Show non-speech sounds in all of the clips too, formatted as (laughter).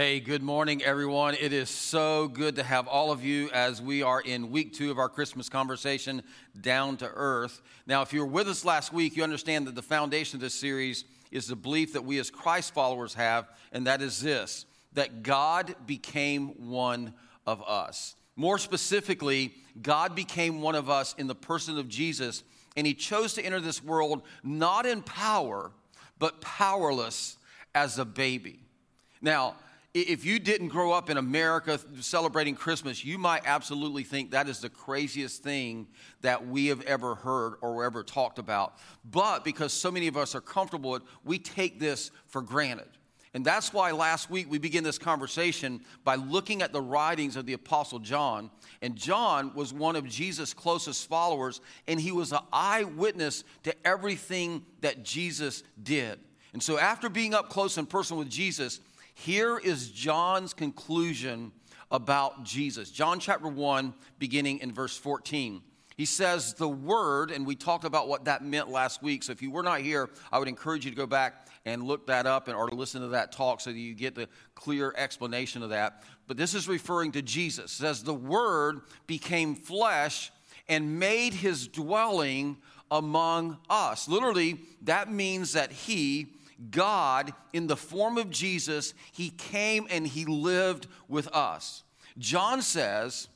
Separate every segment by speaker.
Speaker 1: Hey, good morning, everyone. It is so good to have all of you as we are in week two of our Christmas conversation, Down to Earth. Now, if you were with us last week, you understand that the foundation of this series is the belief that we as Christ followers have, and that is this that God became one of us. More specifically, God became one of us in the person of Jesus, and He chose to enter this world not in power, but powerless as a baby. Now, if you didn't grow up in America celebrating Christmas, you might absolutely think that is the craziest thing that we have ever heard or ever talked about. But because so many of us are comfortable with it, we take this for granted. And that's why last week we began this conversation by looking at the writings of the Apostle John. And John was one of Jesus' closest followers, and he was an eyewitness to everything that Jesus did. And so, after being up close and personal with Jesus, here is John's conclusion about Jesus. John chapter 1, beginning in verse 14. He says, The Word, and we talked about what that meant last week. So if you were not here, I would encourage you to go back and look that up and, or listen to that talk so that you get the clear explanation of that. But this is referring to Jesus. It says, The Word became flesh and made his dwelling among us. Literally, that means that he, God, in the form of Jesus, he came and he lived with us. John says,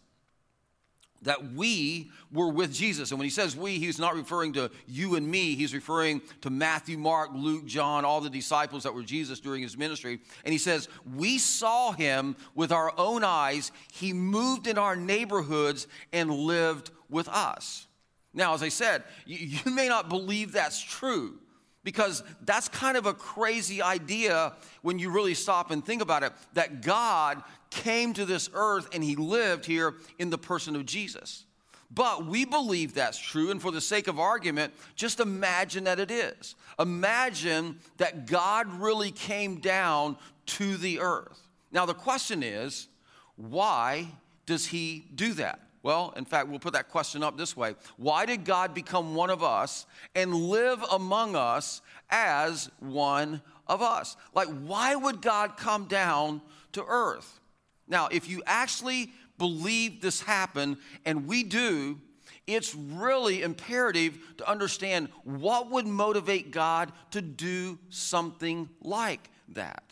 Speaker 1: that we were with Jesus. And when he says we, he's not referring to you and me. He's referring to Matthew, Mark, Luke, John, all the disciples that were Jesus during his ministry. And he says, We saw him with our own eyes. He moved in our neighborhoods and lived with us. Now, as I said, you, you may not believe that's true because that's kind of a crazy idea when you really stop and think about it that God came to this earth and he lived here in the person of Jesus. But we believe that's true, and for the sake of argument, just imagine that it is. Imagine that God really came down to the earth. Now, the question is, why does he do that? Well, in fact, we'll put that question up this way Why did God become one of us and live among us as one of us? Like, why would God come down to earth? Now, if you actually believe this happened, and we do, it's really imperative to understand what would motivate God to do something like that.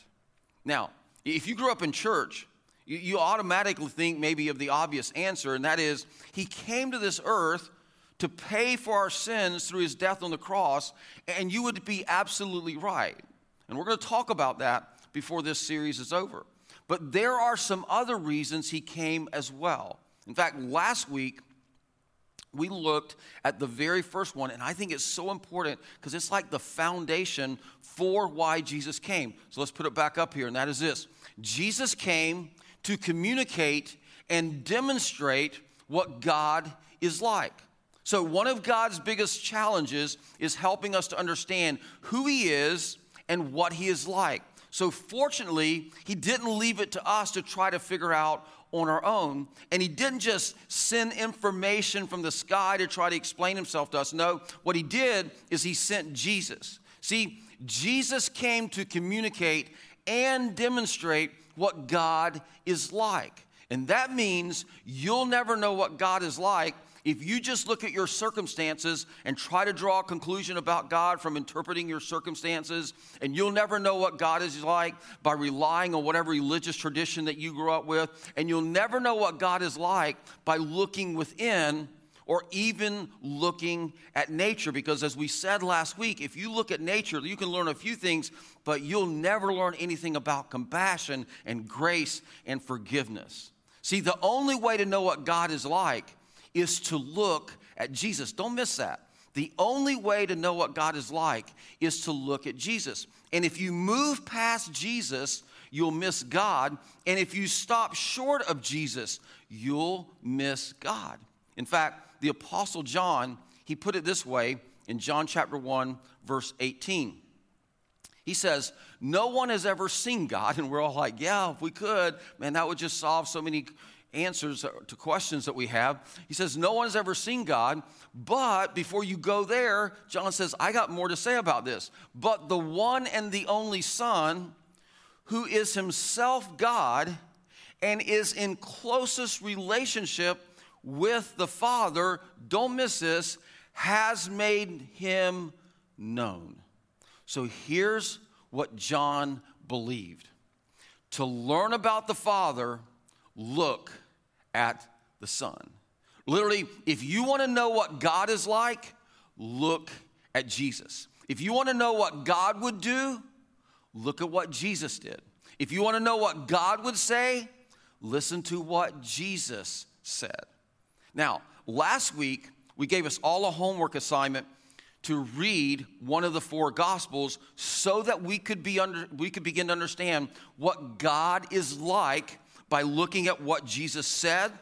Speaker 1: Now, if you grew up in church, you, you, automatically think maybe of the obvious answer, and that is He came to this earth to pay for our sins through His death on the cross, and you would be absolutely right. And we're going to talk about that before this series is over. But there are some other reasons he came as well. In fact, last week, we looked at the very first one, and I think it's so important because it's like the foundation for why Jesus came. So let's put it back up here, and that is this Jesus came to communicate and demonstrate what God is like. So, one of God's biggest challenges is helping us to understand who He is and what He is like. So, fortunately, he didn't leave it to us to try to figure out on our own. And he didn't just send information from the sky to try to explain himself to us. No, what he did is he sent Jesus. See, Jesus came to communicate and demonstrate what God is like. And that means you'll never know what God is like if you just look at your circumstances and try to draw a conclusion about God from interpreting your circumstances, and you'll never know what God is like by relying on whatever religious tradition that you grew up with, and you'll never know what God is like by looking within or even looking at nature. Because as we said last week, if you look at nature, you can learn a few things, but you'll never learn anything about compassion and grace and forgiveness. See, the only way to know what God is like is to look at Jesus. Don't miss that. The only way to know what God is like is to look at Jesus. And if you move past Jesus, you'll miss God. And if you stop short of Jesus, you'll miss God. In fact, the Apostle John, he put it this way in John chapter 1, verse 18. He says, No one has ever seen God. (laughs) And we're all like, Yeah, if we could, man, that would just solve so many answers to questions that we have. He says, No one has ever seen God, but before you go there, John says, I got more to say about this. But the one and the only Son, who is himself God and is in closest relationship with the Father, don't miss this, has made him known. So here's what John believed to learn about the Father, look at the Son. Literally, if you want to know what God is like, look at Jesus. If you want to know what God would do, look at what Jesus did. If you want to know what God would say, listen to what Jesus said. Now, last week, we gave us all a homework assignment to read one of the four gospels so that we could be under we could begin to understand what God is like by looking at what Jesus said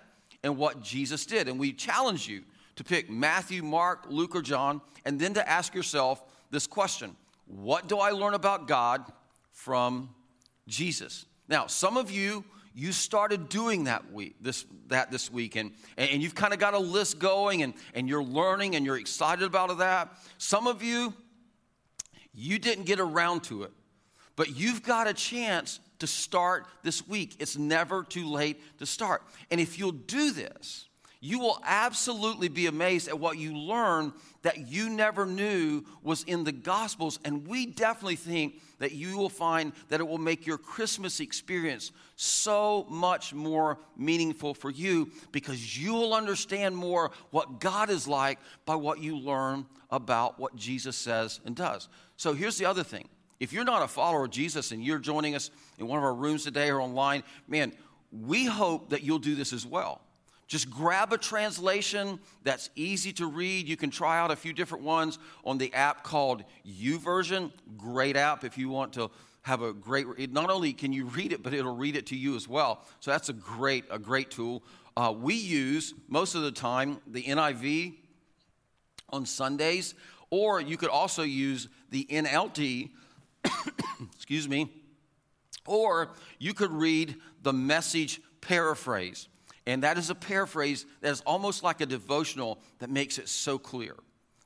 Speaker 1: and what Jesus did. And we challenge you to pick Matthew, Mark, Luke, or John, and then to ask yourself this question What do I learn about God from Jesus? Now, some of you you started doing that week this that this week and, and you've kind of got a list going and, and you're learning and you're excited about that. Some of you you didn't get around to it but you've got a chance to start this week. It's never too late to start. And if you'll do this you will absolutely be amazed at what you learn that you never knew was in the Gospels. And we definitely think that you will find that it will make your Christmas experience so much more meaningful for you because you will understand more what God is like by what you learn about what Jesus says and does. So here's the other thing if you're not a follower of Jesus and you're joining us in one of our rooms today or online, man, we hope that you'll do this as well just grab a translation that's easy to read. You can try out a few different ones on the app called YouVersion. Great app if you want to have a great not only can you read it but it'll read it to you as well so that's a great a great tool uh, we use most of the time the niv on sundays or you could also use the nlt (coughs) excuse me or you could read the message paraphrase and that is a paraphrase that is almost like a devotional that makes it so clear.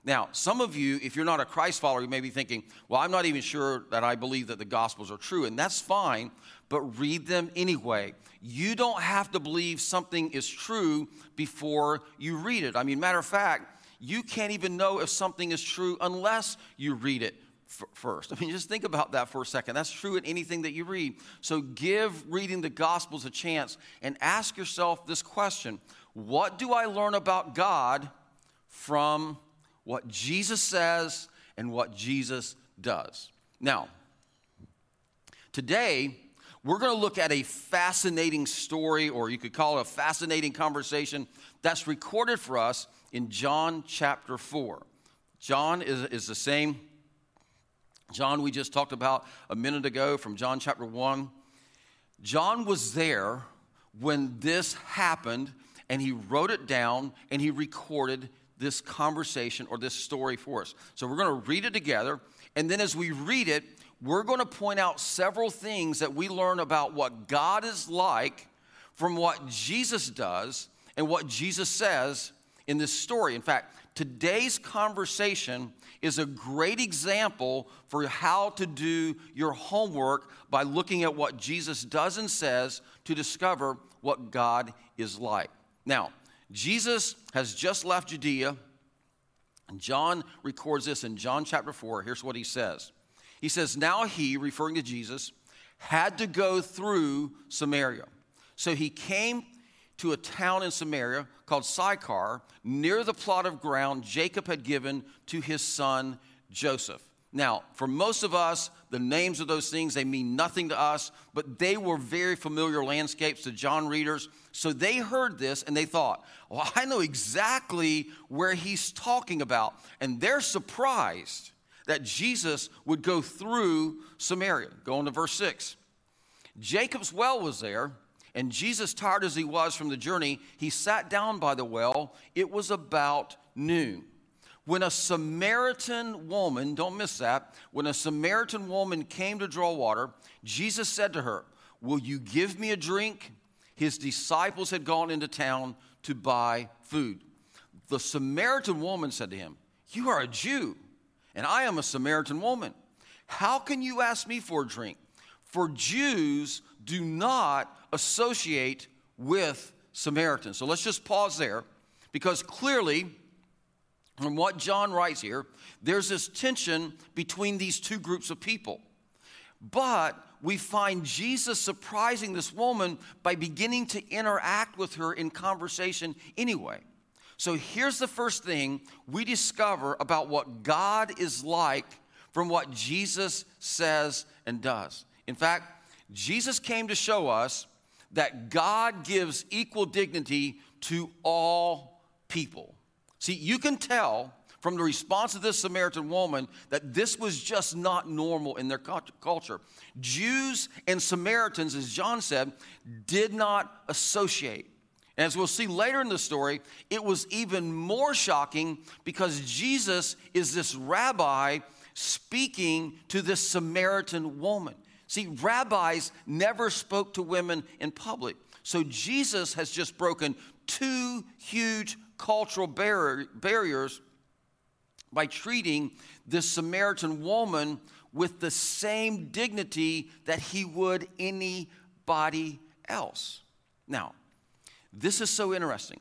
Speaker 1: Now, some of you, if you're not a Christ follower, you may be thinking, well, I'm not even sure that I believe that the Gospels are true. And that's fine, but read them anyway. You don't have to believe something is true before you read it. I mean, matter of fact, you can't even know if something is true unless you read it first. I mean, just think about that for a second. That's true in anything that you read. So give reading the Gospels a chance and ask yourself this question What do I learn about God from what Jesus says and what Jesus does? Now, today, we're going to look at a fascinating story, or you could call it a fascinating conversation that's recorded for us in John chapter 4. John is, is the same John, we just talked about a minute ago from John chapter 1. John was there when this happened, and he wrote it down and he recorded this conversation or this story for us. So we're going to read it together, and then as we read it, we're going to point out several things that we learn about what God is like from what Jesus does and what Jesus says in this story. In fact, today's conversation is a great example for how to do your homework by looking at what Jesus does and says to discover what God is like. Now, Jesus has just left Judea. And John records this in John chapter 4. Here's what he says He says, Now he, referring to Jesus, had to go through Samaria. So he came to a town in Samaria called Sychar, near the plot of ground Jacob had given to his son Joseph. Now, for most of us, the names of those things, they mean nothing to us, but they were very familiar landscapes to John readers. So they heard this and they thought, well, I know exactly where he's talking about. And they're surprised that Jesus would go through Samaria. Go on to verse 6. Jacob's well was there and Jesus, tired as he was from the journey, he sat down by the well. It was about noon. When a Samaritan woman, don't miss that, when a Samaritan woman came to draw water, Jesus said to her, Will you give me a drink? His disciples had gone into town to buy food. The Samaritan woman said to him, You are a Jew, and I am a Samaritan woman. How can you ask me for a drink? For Jews do not associate with Samaritans. So let's just pause there because clearly, from what John writes here, there's this tension between these two groups of people. But we find Jesus surprising this woman by beginning to interact with her in conversation anyway. So here's the first thing we discover about what God is like from what Jesus says and does. In fact, Jesus came to show us that God gives equal dignity to all people. See, you can tell from the response of this Samaritan woman that this was just not normal in their culture. Jews and Samaritans, as John said, did not associate. And as we'll see later in the story, it was even more shocking because Jesus is this rabbi speaking to this Samaritan woman. See, rabbis never spoke to women in public. So Jesus has just broken two huge cultural barriers by treating this Samaritan woman with the same dignity that he would anybody else. Now, this is so interesting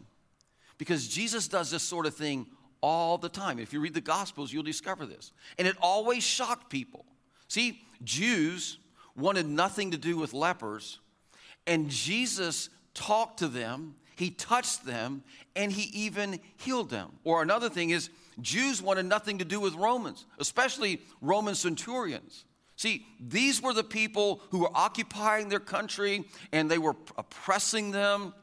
Speaker 1: because Jesus does this sort of thing all the time. If you read the Gospels, you'll discover this. And it always shocked people. See, Jews wanted nothing to do with lepers, and Jesus talked to them, he touched them, and he even healed them. Or another thing is, Jews wanted nothing to do with Romans, especially Roman centurions. See, these were the people who were occupying their country and they were oppressing them.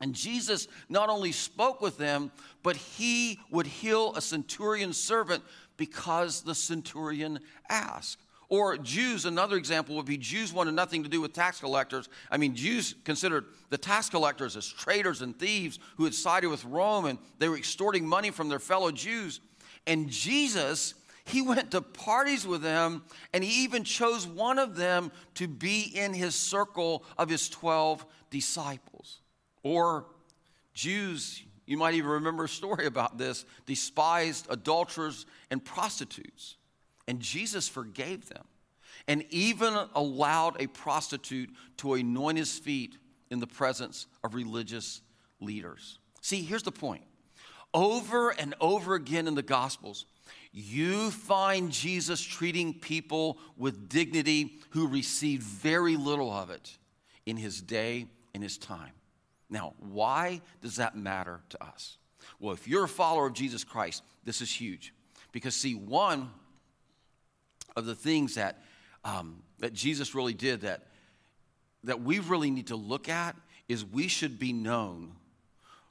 Speaker 1: And Jesus not only spoke with them, but he would heal a centurion servant because the centurion asked. Or Jews, another example would be Jews wanted nothing to do with tax collectors. I mean, Jews considered the tax collectors as traitors and thieves who had sided with Rome and they were extorting money from their fellow Jews. And Jesus, he (laughs) went to parties with them and he even chose one of them to be in his circle of his 12 disciples. Or Jews, you might even remember a story about this, despised adulterers and prostitutes. And Jesus forgave them and even allowed a prostitute to anoint his feet in the presence of religious leaders. See, here's the point. Over and over again in the Gospels, you find Jesus treating people with dignity who received very little of it in his day and his time. Now, why does that matter to us? Well, if you're a follower of Jesus Christ, this is huge. Because, see, one, of the things that, um, that Jesus really did that, that we really need to look at is we should be known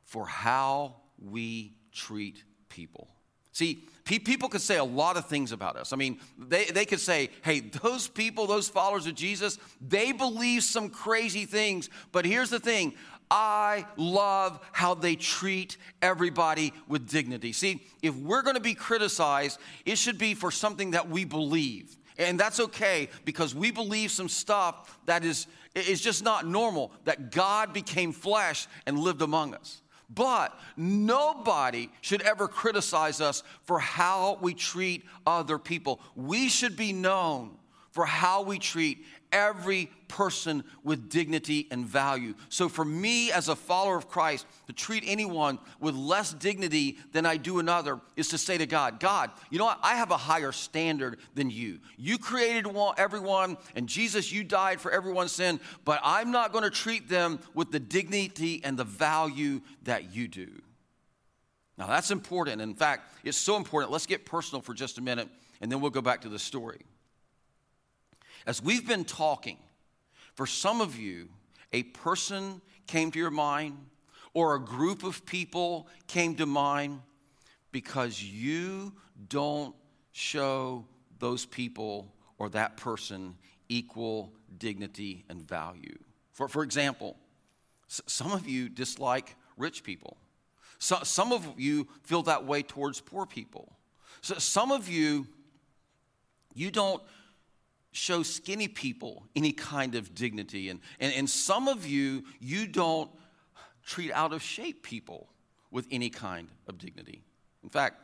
Speaker 1: for how we treat people. See, pe- people could say a lot of things about us. I mean, they, they could say, hey, those people, those followers of Jesus, they believe some crazy things. But here's the thing I love how they treat everybody with dignity. See, if we're going to be criticized, it should be for something that we believe. And that's okay because we believe some stuff that is, is just not normal, that God became flesh and lived among us. But nobody should ever criticize us for how we treat other people. We should be known for how we treat every person with dignity and value. So, for me as a follower of Christ, to treat anyone with less dignity than I do another is to say to God, God, you know what? I have a higher standard than you. You created everyone, and Jesus, you died for everyone's sin, but I'm not going to treat them with the dignity and the value that you do. Now, that's important. In fact, it's so important. Let's get personal for just a minute, and then we'll go back to the story. As we've been talking, for some of you, a person came to your mind or a group of people came to mind because you don't show those people or that person equal dignity and value. For, for example, some of you dislike rich people. So, some of you feel that way towards poor people. So some of you, you don't show skinny people any kind of dignity. And, and, and some of you, you don't treat out of shape people with any kind of dignity. In fact,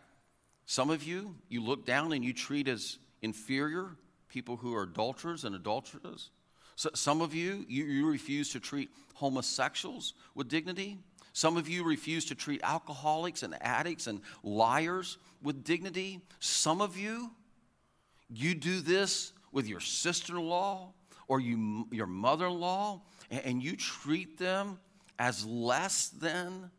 Speaker 1: some of you, you look down and you treat as inferior people who are adulterers and adulteresses. So some of you, you, you refuse to treat homosexuals with dignity. Some of you refuse to treat alcoholics and addicts and liars with dignity. Some of you, you do this with your sister in law or you, your mother in law, and, and you treat them as less than.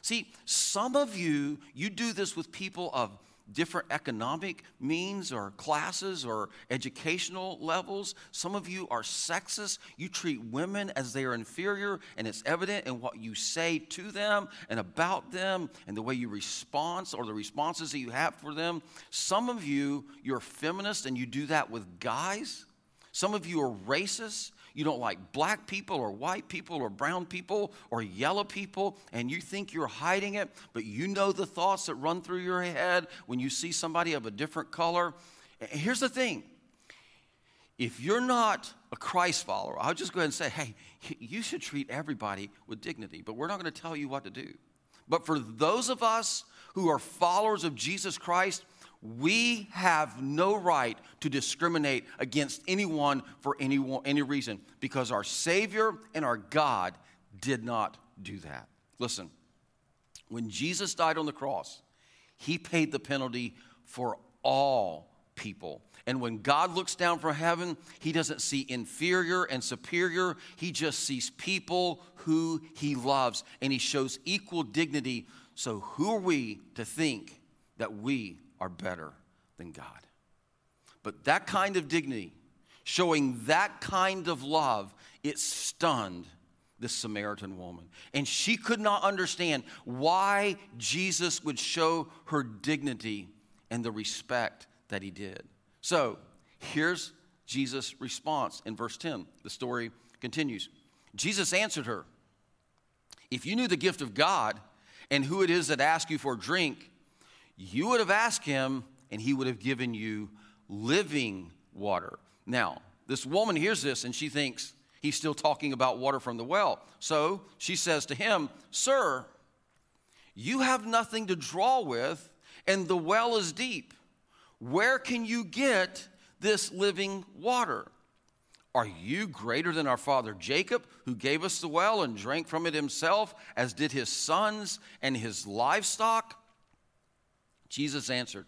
Speaker 1: See, some of you, you do this with people of different economic means or classes or educational levels. Some of you are sexist. You treat women as they are inferior, and it's evident in what you say to them and about them and the way you respond or the responses that you have for them. Some of you, you're feminist and you do that with guys. Some of you are racist you don't like black people or white people or brown people or yellow people, and you think you're hiding it, but you know the thoughts that run through your head when you see somebody of a different color. Here's the thing if you're not a Christ follower, I'll just go ahead and say, hey, you should treat everybody with dignity, but we're not going to tell you what to do. But for those of us who are followers of Jesus Christ, we have no right to discriminate against anyone for any, any reason because our Savior and our God did not do that. Listen, when Jesus died on the cross, he paid the penalty for all people. And when God looks down from heaven, he doesn't see inferior and superior. He just sees people who he loves and he shows equal dignity. So, who are we to think that we are better than God. But that kind of dignity, showing that kind of love, it stunned this Samaritan woman. And she could not understand why Jesus would show her dignity and the respect that he did. So here's Jesus' response in verse 10. The story continues. Jesus answered her, If you knew the gift of God and who it is that asks you for drink, you would have asked him, and he would have given you living water. Now, this woman hears this and she thinks he's still talking about water from the well. So she says to him, Sir, you have nothing to draw with, and the well is deep. Where can you get this living water? Are you greater than our father Jacob, who gave us the well and drank from it himself, as did his sons and his livestock? Jesus answered,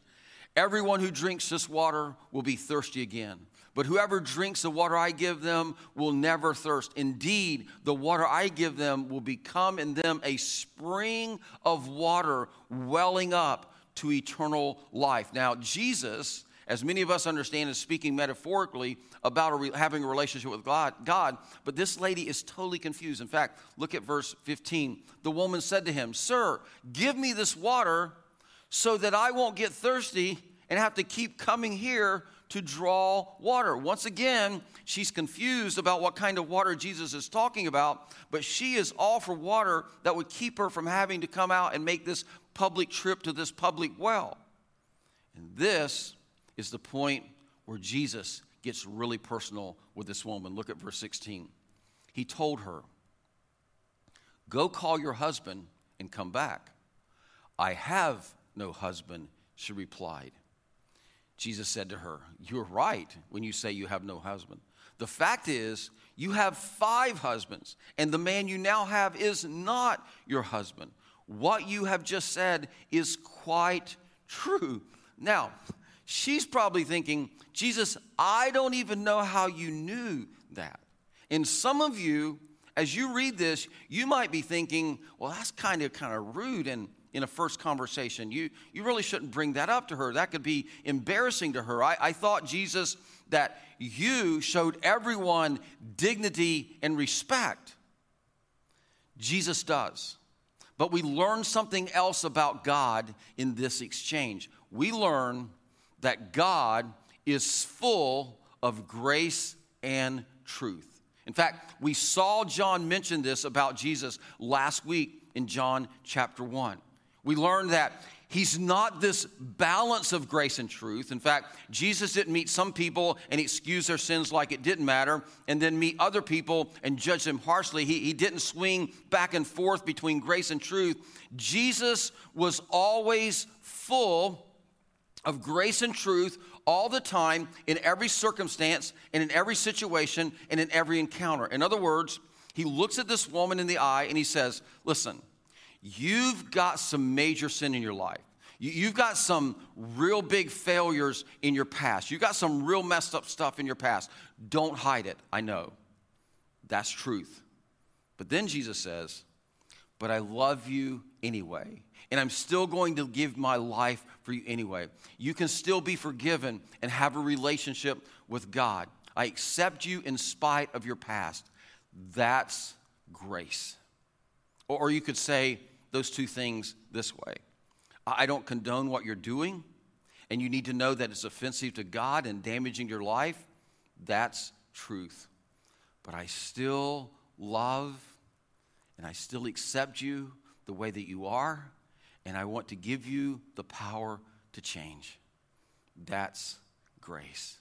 Speaker 1: Everyone who drinks this water will be thirsty again. But whoever drinks the water I give them will never thirst. Indeed, the water I give them will become in them a spring of water welling up to eternal life. Now, Jesus, as many of us understand, is speaking metaphorically about a having a relationship with God, God, but this lady is totally confused. In fact, look at verse 15. The woman said to him, Sir, give me this water so that I won't get thirsty and have to keep coming here to draw water. Once again, she's confused about what kind of water Jesus is talking about, but she is all for water that would keep her from having to come out and make this public trip to this public well. And this is the point where Jesus gets really personal with this woman. Look at verse 16. He told her, Go call your husband and come back. I have no husband, she replied. Jesus said to her, You're right when you say you have no husband. The fact is, you have five husbands, and the man you now have is not your husband. What you have just said is quite true. Now, she's probably thinking, Jesus, I don't even know how you knew that. And some of you, as you read this, you might be thinking, well, that's kind of kind of rude and in a first conversation. You, you really shouldn't bring that up to her. That could be embarrassing to her. I, I thought, Jesus, that you showed everyone dignity and respect. Jesus does. But we learn something else about God in this exchange. We learn that God is full of grace and truth. In fact, we saw John mention this about Jesus last week in John chapter 1. We learned that he's not this balance of grace and truth. In fact, Jesus didn't meet some people and excuse their sins like it didn't matter, and then meet other people and judge them harshly. He, he didn't swing back and forth between grace and truth. Jesus was always full of grace and truth all the time, in every circumstance, and in every situation, and in every encounter. In other words, he looks at this woman in the eye and he says, Listen, you've got some major sin in your life. You've got some real big failures in your past. You've got some real messed up stuff in your past. Don't hide it. I know. That's truth. But then Jesus says, But I love you anyway. And I'm still going to give my life for you anyway. You can still be forgiven and have a relationship with God. I accept you in spite of your past. That's grace. Or you could say those two things this way I don't condone what you're doing, and you need to know that it's offensive to God and damaging your life. That's truth. But I still love and I still accept you the way that you are, and I want to give you the power to change. That's grace.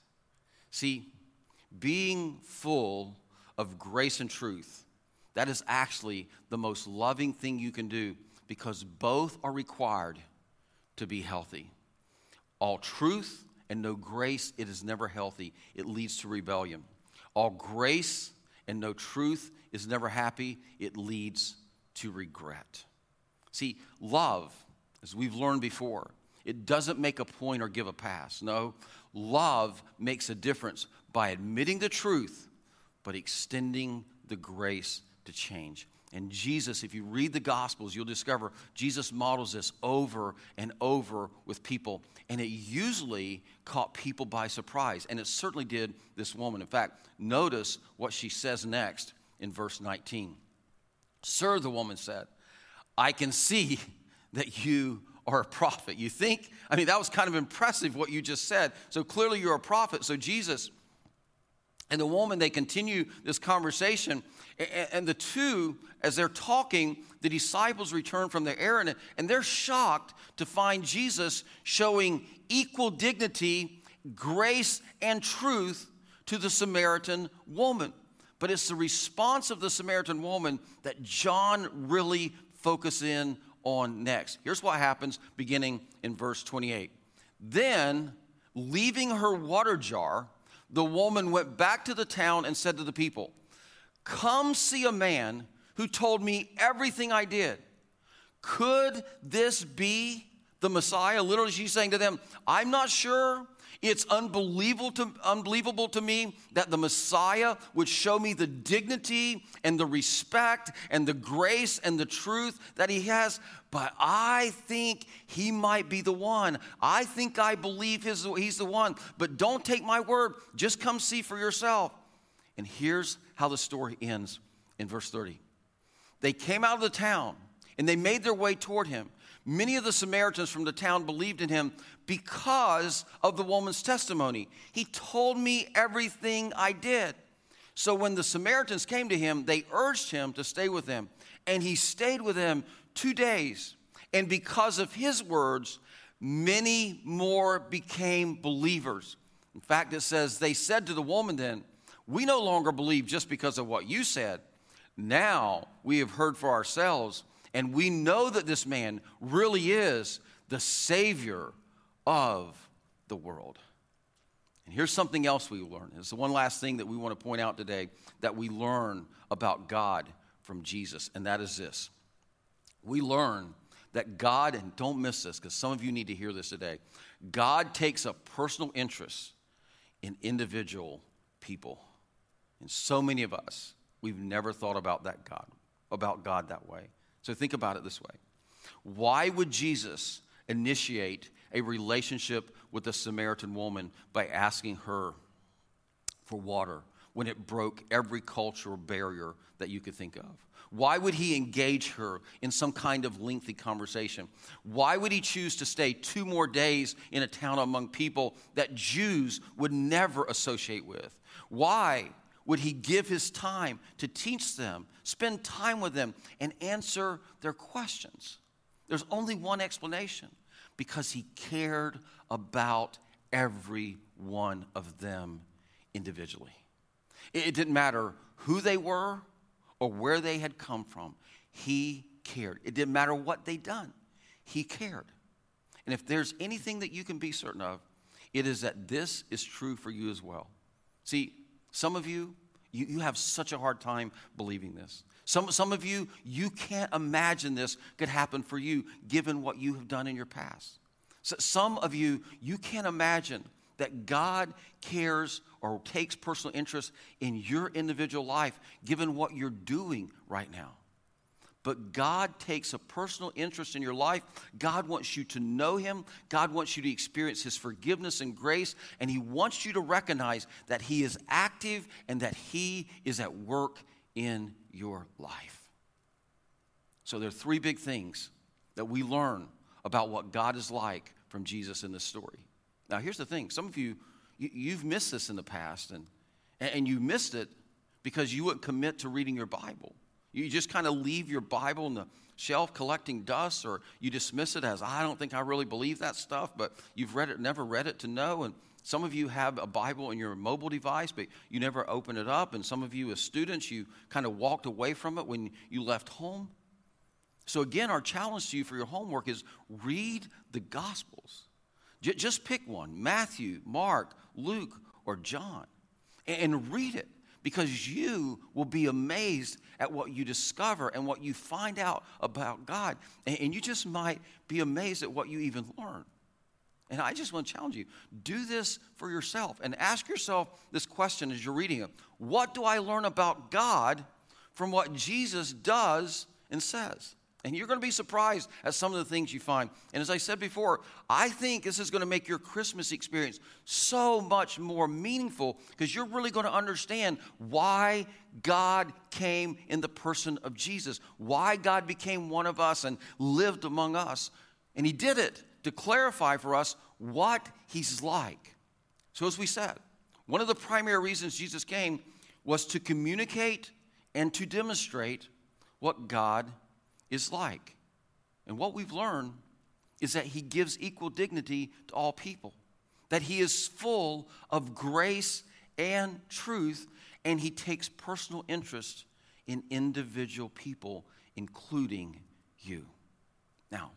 Speaker 1: See, being full of grace and truth, that is actually the most loving thing you can do because both are required to be healthy. All truth and no grace, it is never healthy. It leads to rebellion. All grace and no truth is never happy. It leads to regret. See, love, as we've learned before, it doesn't make a point or give a pass. No, love makes a difference by admitting the truth, but extending the grace to change. And Jesus, if you read the Gospels, you'll discover Jesus models this over and over with people. And it usually caught people by surprise. And it certainly did this woman. In fact, notice what she says next in verse 19. Sir, the woman said, I can see that you are a prophet. You think? I mean, that was kind of impressive what you just said. So clearly you're a prophet. So Jesus and the woman, they continue this conversation. And the two, as they're talking, the disciples return from their errand and they're shocked to find Jesus showing equal dignity, grace, and truth to the Samaritan woman. But it's the response of the Samaritan woman that John really focuses in on next. Here's what happens beginning in verse 28. Then, leaving her water jar, the woman went back to the town and said to the people, Come see a man who told me everything I did. Could this be the Messiah? Literally, she's saying to them, I'm not sure. It's unbelievable to, unbelievable to me that the Messiah would show me the dignity and the respect and the grace and the truth that he has, but I think he might be the one. I think I believe his, he's the one, but don't take my word. Just come see for yourself. And here's how the story ends in verse 30. They came out of the town and they made their way toward him. Many of the Samaritans from the town believed in him because of the woman's testimony. He told me everything I did. So when the Samaritans came to him, they urged him to stay with them. And he stayed with them two days. And because of his words, many more became believers. In fact, it says, They said to the woman then, We no longer believe just because of what you said. Now we have heard for ourselves and we know that this man really is the Savior of the world. And here's something else we learn. It's the one last thing that we want to point out today that we learn about God from Jesus, and that is this. We learn that God, and don't miss this because some of you need to hear this today, God takes a personal interest in individual people. And so many of us, we've never thought about that God, about God that way. So think about it this way Why would Jesus initiate a relationship with the Samaritan woman by asking her for water when it broke every cultural barrier that you could think of? Why would he engage her in some kind of lengthy conversation? Why would he choose to stay two more days in a town among people that Jews would never associate with? Why would he give his time to teach them, spend time with them, and answer their questions? There's only one explanation because he cared about every one of them individually. It didn't matter who they were or where they had come from, he cared. It didn't matter what they'd done, he cared. And if there's anything that you can be certain of, it is that this is true for you as well. See, some of you, you, you have such a hard time believing this. Some, some of you, you can't imagine this could happen for you given what you have done in your past. So some of you, you can't imagine that God cares or takes personal interest in your individual life given what you're doing right now. But God takes a personal interest in your life. God wants you to know Him. God wants you to experience His forgiveness and grace. And He wants you to recognize that He is active and that He is at work in your life. So there are three big things that we learn about what God is like from Jesus in this story. Now, here's the thing some of you, you have missed this in the past, and, and you missed it because you wouldn't commit to reading your Bible. You just kind of leave your Bible in the shelf collecting dust, or you dismiss it as, I don't think I really believe that stuff, but you've read it, never read it to know. And some of you have a Bible in your mobile device, but you never open it up. And some of you, as students, you kind of walked away from it when you left home. So, again, our challenge to you for your homework is read the Gospels. J- just pick one Matthew, Mark, Luke, or John, and read it because you will be amazed at what you discover and what you find out about God. And, you just might be amazed at what you even learn. And I just want to challenge you do this for yourself and ask yourself this question as you're reading it What do I learn about God from what Jesus does and says? And you're going to be surprised at some of the things you find. And as I said before, I think this is going to make your Christmas experience so much more meaningful because you're really going to understand why God came in the person of Jesus, why God became one of us and lived among us. And He did it to clarify for us what he's like. So, as we said, one of the primary reasons Jesus came was to communicate and to demonstrate what God is like. And what we've learned is that he gives equal dignity to all people, that he is full of grace and truth, and he takes personal interest in individual people, including you. Now,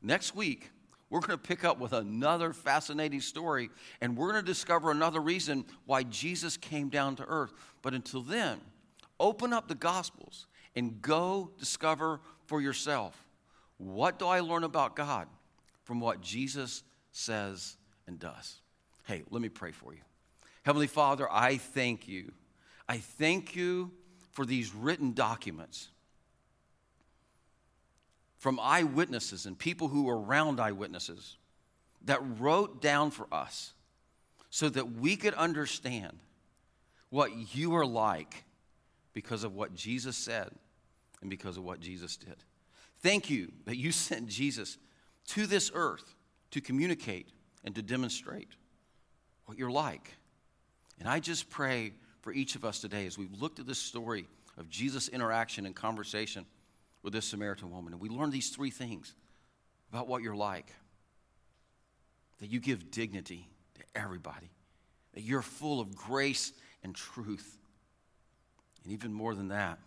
Speaker 1: next week, we're going to pick up with another fascinating story, and we're going to discover another reason why Jesus came down to earth. But until then, open up the Gospels and go discover for yourself what do I learn about God from what Jesus says and does. Hey, let me pray for you. Heavenly Father, I thank you. I thank you for these written documents from eyewitnesses and people who were around eyewitnesses that wrote down for us so that we could understand what you are like because of what Jesus said and because of what Jesus did. Thank you that you sent Jesus to this earth to communicate and to demonstrate what you're like. And I just pray for each of us today as we've looked at this story of Jesus' interaction and conversation with this Samaritan woman. And we learn these three things about what you're like that you give dignity to everybody, that you're full of grace and truth. And even more than that,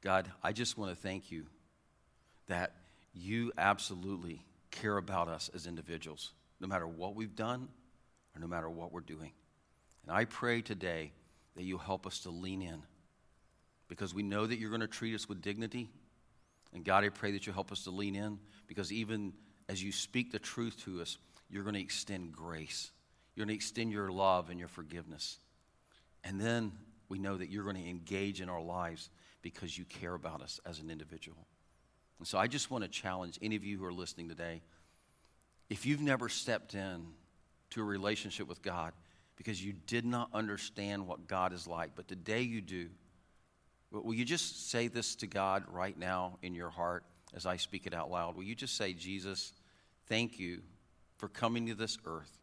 Speaker 1: God, I just want to thank you that you absolutely care about us as individuals, no matter what we've done or no matter what we're doing. And I pray today that you help us to lean in because we know that you're going to treat us with dignity. And God, I pray that you help us to lean in because even as you speak the truth to us, you're going to extend grace. You're going to extend your love and your forgiveness. And then we know that you're going to engage in our lives because you care about us as an individual. And so I just want to challenge any of you who are listening today if you've never stepped in to a relationship with God because you did not understand what God is like, but today you do Will you just say this to God right now in your heart as I speak it out loud? Will you just say, Jesus, thank you for coming to this earth,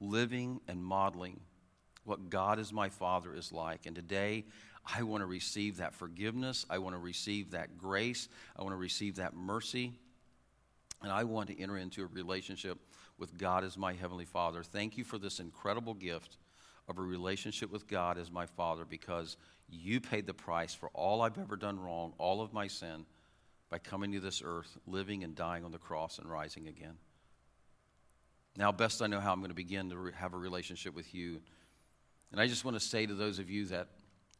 Speaker 1: living and modeling what God as my Father is like. And today, I want to receive that forgiveness. I want to receive that grace. I want to receive that mercy. And I want to enter into a relationship with God as my Heavenly Father. Thank you for this incredible gift of a relationship with God as my Father because you paid the price for all I've ever done wrong, all of my sin, by coming to this earth, living and dying on the cross, and rising again. Now, best I know how I'm going to begin to have a relationship with you. And I just want to say to those of you that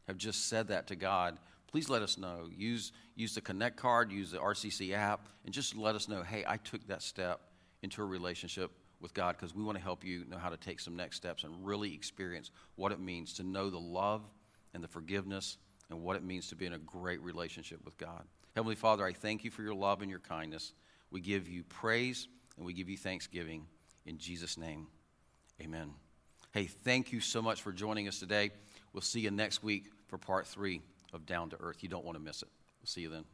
Speaker 1: have just said that to God, please let us know. Use, use the Connect card, use the RCC app, and just let us know hey, I took that step into a relationship with God because we want to help you know how to take some next steps and really experience what it means to know the love and the forgiveness and what it means to be in a great relationship with God. Heavenly Father, I thank you for your love and your kindness. We give you praise and we give you thanksgiving. In Jesus' name, amen. Hey, thank you so much for joining us today. We'll see you next week for part three of Down to Earth. You don't want to miss it. We'll see you then.